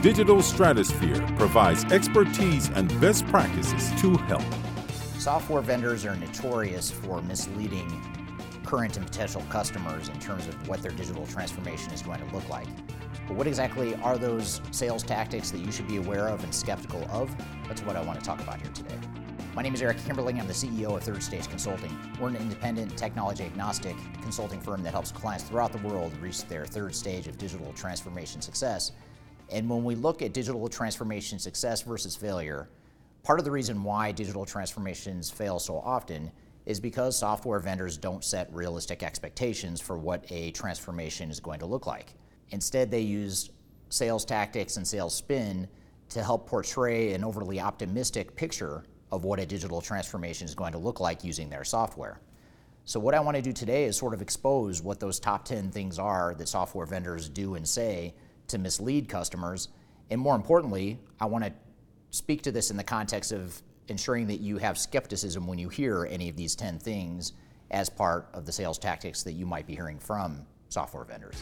Digital Stratosphere provides expertise and best practices to help. Software vendors are notorious for misleading current and potential customers in terms of what their digital transformation is going to look like. But what exactly are those sales tactics that you should be aware of and skeptical of? That's what I want to talk about here today. My name is Eric Kimberling. I'm the CEO of Third Stage Consulting. We're an independent, technology agnostic consulting firm that helps clients throughout the world reach their third stage of digital transformation success and when we look at digital transformation success versus failure, part of the reason why digital transformations fail so often is because software vendors don't set realistic expectations for what a transformation is going to look like. Instead, they use sales tactics and sales spin to help portray an overly optimistic picture of what a digital transformation is going to look like using their software. So, what I want to do today is sort of expose what those top 10 things are that software vendors do and say to mislead customers. And more importantly, I want to speak to this in the context of ensuring that you have skepticism when you hear any of these 10 things as part of the sales tactics that you might be hearing from software vendors.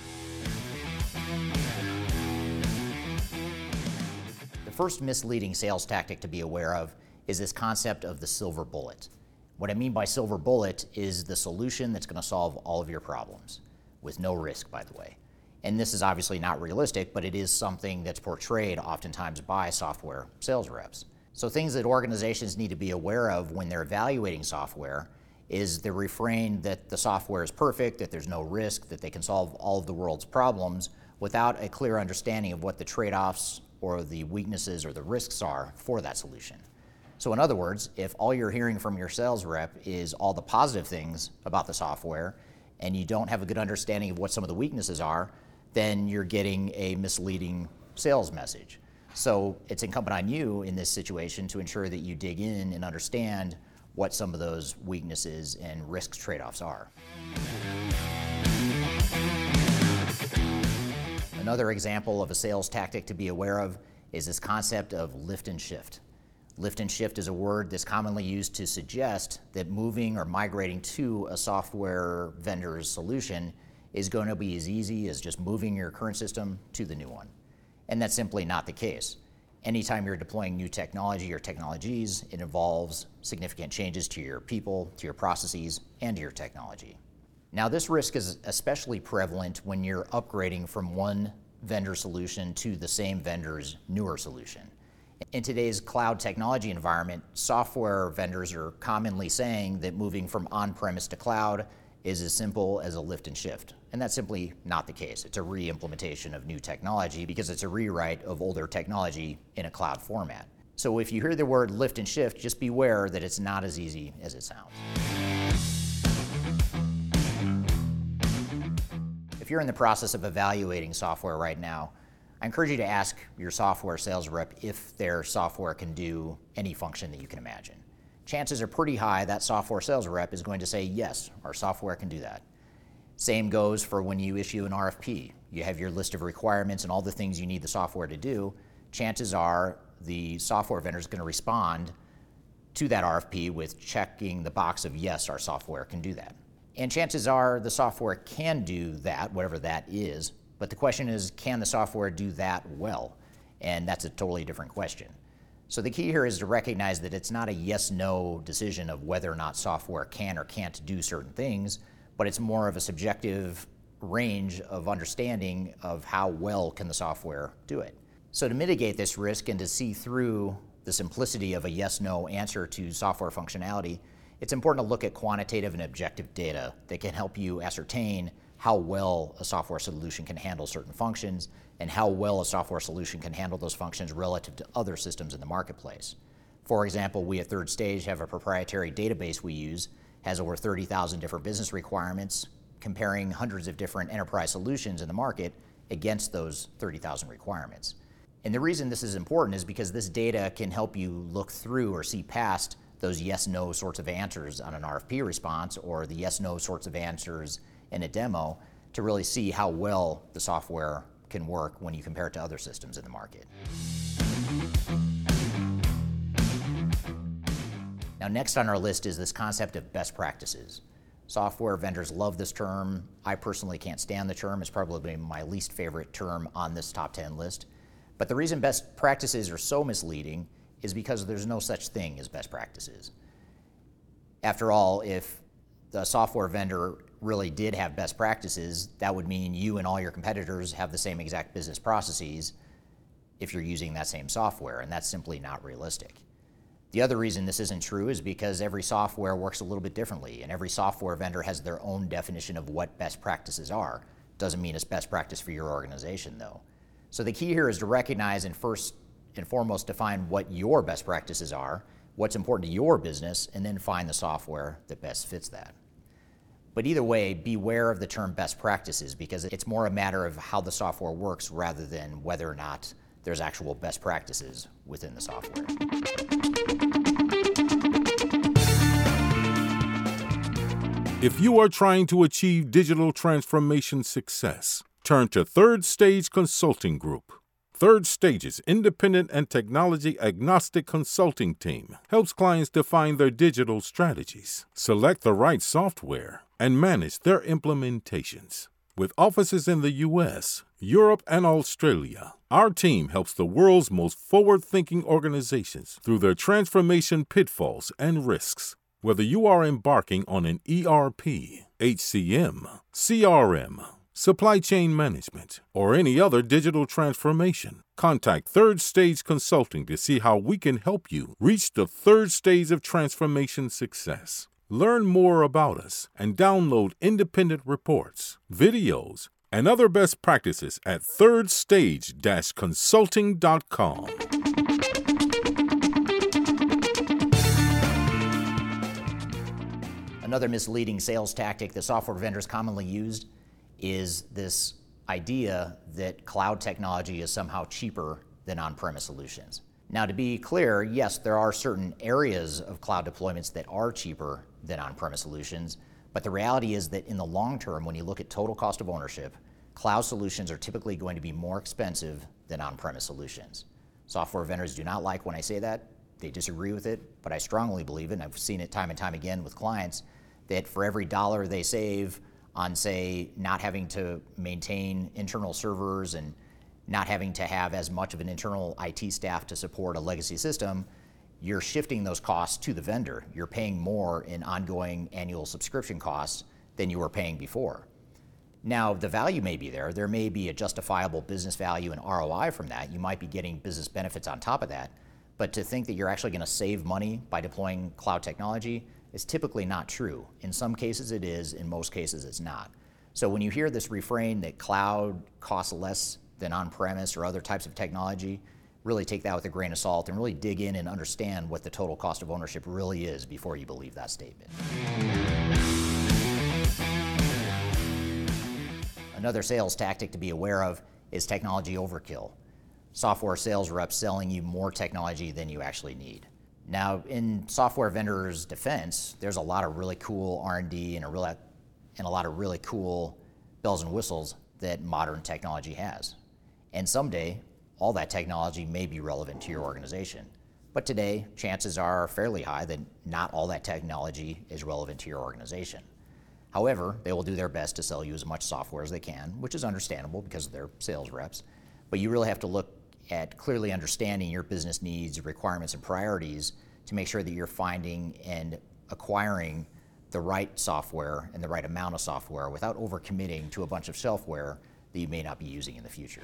The first misleading sales tactic to be aware of is this concept of the silver bullet. What I mean by silver bullet is the solution that's going to solve all of your problems with no risk, by the way. And this is obviously not realistic, but it is something that's portrayed oftentimes by software sales reps. So, things that organizations need to be aware of when they're evaluating software is the refrain that the software is perfect, that there's no risk, that they can solve all of the world's problems without a clear understanding of what the trade offs or the weaknesses or the risks are for that solution. So, in other words, if all you're hearing from your sales rep is all the positive things about the software and you don't have a good understanding of what some of the weaknesses are, then you're getting a misleading sales message. So it's incumbent on you in this situation to ensure that you dig in and understand what some of those weaknesses and risk trade offs are. Another example of a sales tactic to be aware of is this concept of lift and shift. Lift and shift is a word that's commonly used to suggest that moving or migrating to a software vendor's solution is going to be as easy as just moving your current system to the new one. And that's simply not the case. Anytime you're deploying new technology or technologies, it involves significant changes to your people, to your processes, and to your technology. Now, this risk is especially prevalent when you're upgrading from one vendor solution to the same vendor's newer solution. In today's cloud technology environment, software vendors are commonly saying that moving from on premise to cloud is as simple as a lift and shift. And that's simply not the case. It's a re implementation of new technology because it's a rewrite of older technology in a cloud format. So if you hear the word lift and shift, just beware that it's not as easy as it sounds. If you're in the process of evaluating software right now, I encourage you to ask your software sales rep if their software can do any function that you can imagine chances are pretty high that software sales rep is going to say, yes, our software can do that. Same goes for when you issue an RFP. You have your list of requirements and all the things you need the software to do. Chances are the software vendor is going to respond to that RFP with checking the box of, yes, our software can do that. And chances are the software can do that, whatever that is. But the question is, can the software do that well? And that's a totally different question. So the key here is to recognize that it's not a yes no decision of whether or not software can or can't do certain things, but it's more of a subjective range of understanding of how well can the software do it. So to mitigate this risk and to see through the simplicity of a yes no answer to software functionality, it's important to look at quantitative and objective data that can help you ascertain how well a software solution can handle certain functions and how well a software solution can handle those functions relative to other systems in the marketplace. For example, we at Third Stage have a proprietary database we use, has over 30,000 different business requirements, comparing hundreds of different enterprise solutions in the market against those 30,000 requirements. And the reason this is important is because this data can help you look through or see past those yes no sorts of answers on an RFP response or the yes no sorts of answers in a demo to really see how well the software can work when you compare it to other systems in the market. Now, next on our list is this concept of best practices. Software vendors love this term. I personally can't stand the term. It's probably my least favorite term on this top 10 list. But the reason best practices are so misleading is because there's no such thing as best practices. After all, if the software vendor really did have best practices, that would mean you and all your competitors have the same exact business processes if you're using that same software, and that's simply not realistic. The other reason this isn't true is because every software works a little bit differently, and every software vendor has their own definition of what best practices are. Doesn't mean it's best practice for your organization, though. So the key here is to recognize and first and foremost define what your best practices are, what's important to your business, and then find the software that best fits that. But either way, beware of the term best practices because it's more a matter of how the software works rather than whether or not there's actual best practices within the software. If you are trying to achieve digital transformation success, turn to Third Stage Consulting Group. Third Stage's independent and technology agnostic consulting team helps clients define their digital strategies, select the right software, and manage their implementations. With offices in the US, Europe, and Australia, our team helps the world's most forward thinking organizations through their transformation pitfalls and risks. Whether you are embarking on an ERP, HCM, CRM, supply chain management, or any other digital transformation, contact Third Stage Consulting to see how we can help you reach the third stage of transformation success. Learn more about us and download independent reports, videos, and other best practices at thirdstage-consulting.com. Another misleading sales tactic that software vendors commonly use is this idea that cloud technology is somehow cheaper than on premise solutions. Now, to be clear, yes, there are certain areas of cloud deployments that are cheaper than on premise solutions, but the reality is that in the long term, when you look at total cost of ownership, cloud solutions are typically going to be more expensive than on premise solutions. Software vendors do not like when I say that. They disagree with it, but I strongly believe it, and I've seen it time and time again with clients, that for every dollar they save on, say, not having to maintain internal servers and not having to have as much of an internal IT staff to support a legacy system, you're shifting those costs to the vendor. You're paying more in ongoing annual subscription costs than you were paying before. Now, the value may be there. There may be a justifiable business value and ROI from that. You might be getting business benefits on top of that. But to think that you're actually going to save money by deploying cloud technology is typically not true. In some cases it is, in most cases it's not. So when you hear this refrain that cloud costs less than on premise or other types of technology, really take that with a grain of salt and really dig in and understand what the total cost of ownership really is before you believe that statement. Another sales tactic to be aware of is technology overkill. Software sales reps selling you more technology than you actually need. Now, in software vendors' defense, there's a lot of really cool R&D and a, real, and a lot of really cool bells and whistles that modern technology has. And someday, all that technology may be relevant to your organization. But today, chances are fairly high that not all that technology is relevant to your organization. However, they will do their best to sell you as much software as they can, which is understandable because they're sales reps. But you really have to look at clearly understanding your business needs, requirements, and priorities to make sure that you're finding and acquiring the right software and the right amount of software without overcommitting to a bunch of shelfware that you may not be using in the future.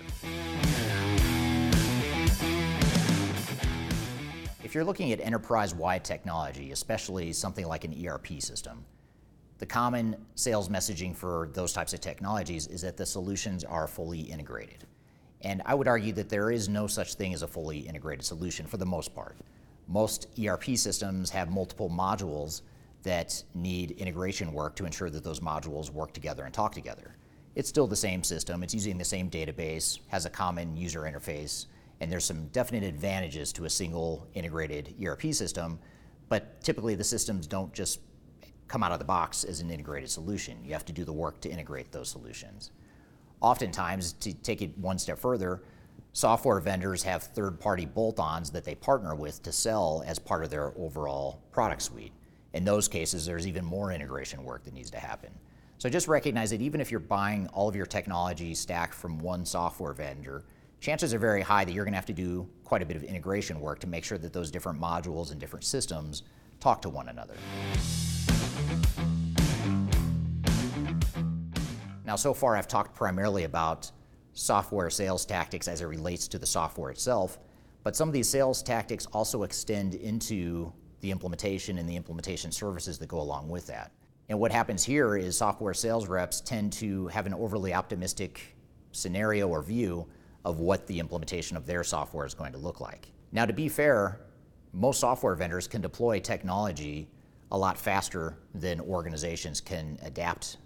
If you're looking at enterprise-wide technology, especially something like an ERP system, the common sales messaging for those types of technologies is that the solutions are fully integrated. And I would argue that there is no such thing as a fully integrated solution for the most part. Most ERP systems have multiple modules that need integration work to ensure that those modules work together and talk together. It's still the same system, it's using the same database, has a common user interface, And there's some definite advantages to a single integrated ERP system, but typically the systems don't just come out of the box as an integrated solution. You have to do the work to integrate those solutions. Oftentimes, to take it one step further, software vendors have third party bolt ons that they partner with to sell as part of their overall product suite. In those cases, there's even more integration work that needs to happen. So just recognize that even if you're buying all of your technology stack from one software vendor, chances are very high that you're going to have to do quite a bit of integration work to make sure that those different modules and different systems talk to one another. Now, so far I've talked primarily about software sales tactics as it relates to the software itself, but some of these sales tactics also extend into the implementation and the implementation services that go along with that. And what happens here is software sales reps tend to have an overly optimistic scenario or view of what the implementation of their software is going to look like. Now, to be fair, most software vendors can deploy technology a lot faster than organizations can adapt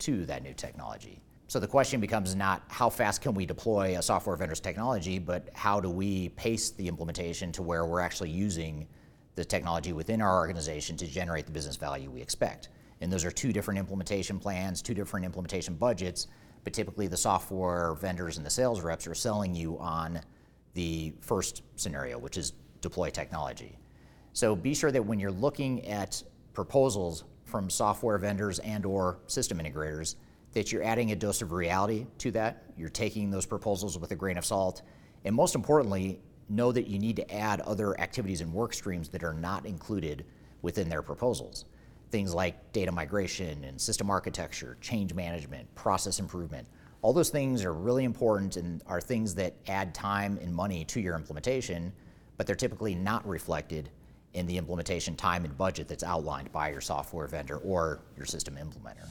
to that new technology. So the question becomes not how fast can we deploy a software vendor's technology, but how do we pace the implementation to where we're actually using the technology within our organization to generate the business value we expect. And those are two different implementation plans, two different implementation budgets, but typically the software vendors and the sales reps are selling you on the first scenario, which is deploy technology. So be sure that when you're looking at proposals from software vendors and or system integrators, that you're adding a dose of reality to that. You're taking those proposals with a grain of salt. And most importantly, know that you need to add other activities and work streams that are not included within their proposals things like data migration and system architecture, change management, process improvement. All those things are really important and are things that add time and money to your implementation, but they're typically not reflected in the implementation time and budget that's outlined by your software vendor or your system implementer.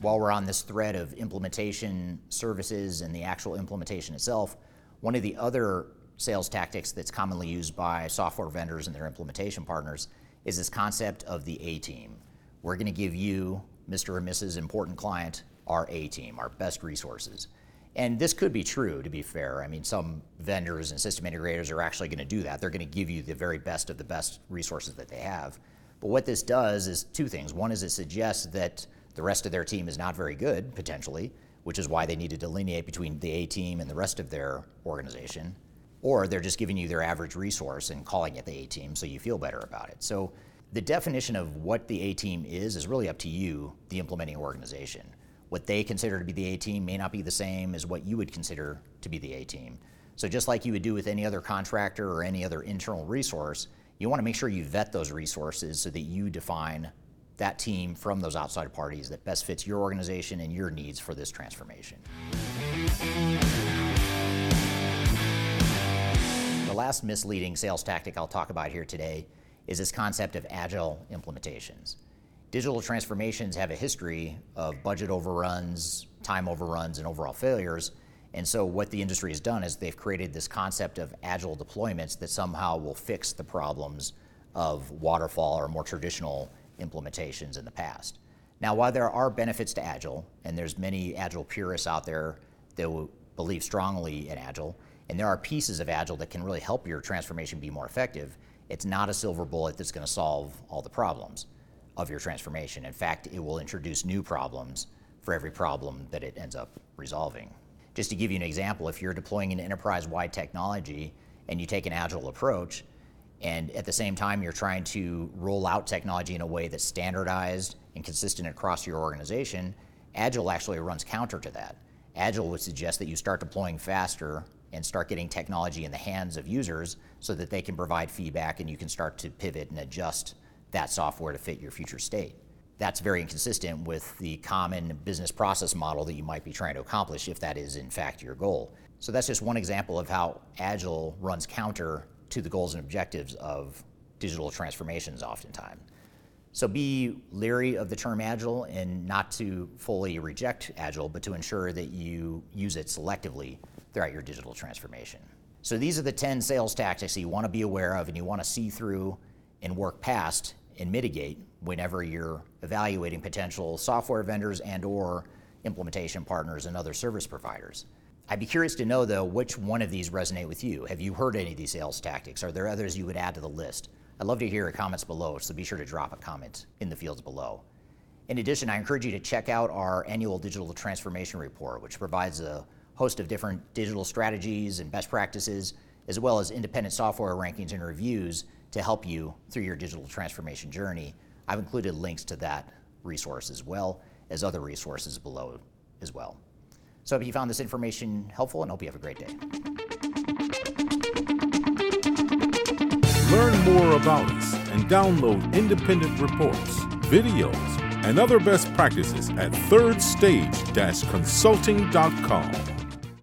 While we're on this thread of implementation services and the actual implementation itself, one of the other sales tactics that's commonly used by software vendors and their implementation partners is this concept of the A team. We're going to give you, Mr. or Mrs. Important Client, our A team, our best resources. And this could be true, to be fair. I mean, some vendors and system integrators are actually going to do that. They're going to give you the very best of the best resources that they have. But what this does is two things. One is it suggests that the rest of their team is not very good, potentially, which is why they need to delineate between the A team and the rest of their organization or they're just giving you their average resource and calling it the A team so you feel better about it. So the definition of what the A team is is really up to you, the implementing organization. What they consider to be the A team may not be the same as what you would consider to be the A team. So just like you would do with any other contractor or any other internal resource, you want to make sure you vet those resources so that you define that team from those outside parties that best fits your organization and your needs for this transformation. Last misleading sales tactic I'll talk about here today is this concept of agile implementations. Digital transformations have a history of budget overruns, time overruns, and overall failures. And so, what the industry has done is they've created this concept of agile deployments that somehow will fix the problems of waterfall or more traditional implementations in the past. Now, while there are benefits to agile, and there's many agile purists out there that believe strongly in agile, and there are pieces of Agile that can really help your transformation be more effective. It's not a silver bullet that's going to solve all the problems of your transformation. In fact, it will introduce new problems for every problem that it ends up resolving. Just to give you an example, if you're deploying an enterprise wide technology and you take an Agile approach, and at the same time you're trying to roll out technology in a way that's standardized and consistent across your organization, Agile actually runs counter to that. Agile would suggest that you start deploying faster and start getting technology in the hands of users so that they can provide feedback and you can start to pivot and adjust that software to fit your future state. That's very inconsistent with the common business process model that you might be trying to accomplish if that is in fact your goal. So that's just one example of how Agile runs counter to the goals and objectives of digital transformations oftentimes. So be leery of the term Agile and not to fully reject Agile, but to ensure that you use it selectively throughout your digital transformation. So these are the 10 sales tactics that you want to be aware of and you want to see through and work past and mitigate whenever you're evaluating potential software vendors and or implementation partners, and other service providers. I'd be curious to know, though, which one of these resonate with you. Have you heard any of these sales tactics? Are there others you would add to the list? I'd love to hear your comments below, so be sure to drop a comment in the fields below. In addition, I encourage you to check out our annual digital transformation report, which provides a host of different digital strategies and best practices, as well as independent software rankings and reviews to help you through your digital transformation journey. I've included links to that resource as well as other resources below as well. So I hope you found this information helpful and hope you have a great day. Learn more about us and download independent reports, videos, and other best practices at thirdstage-consulting.com.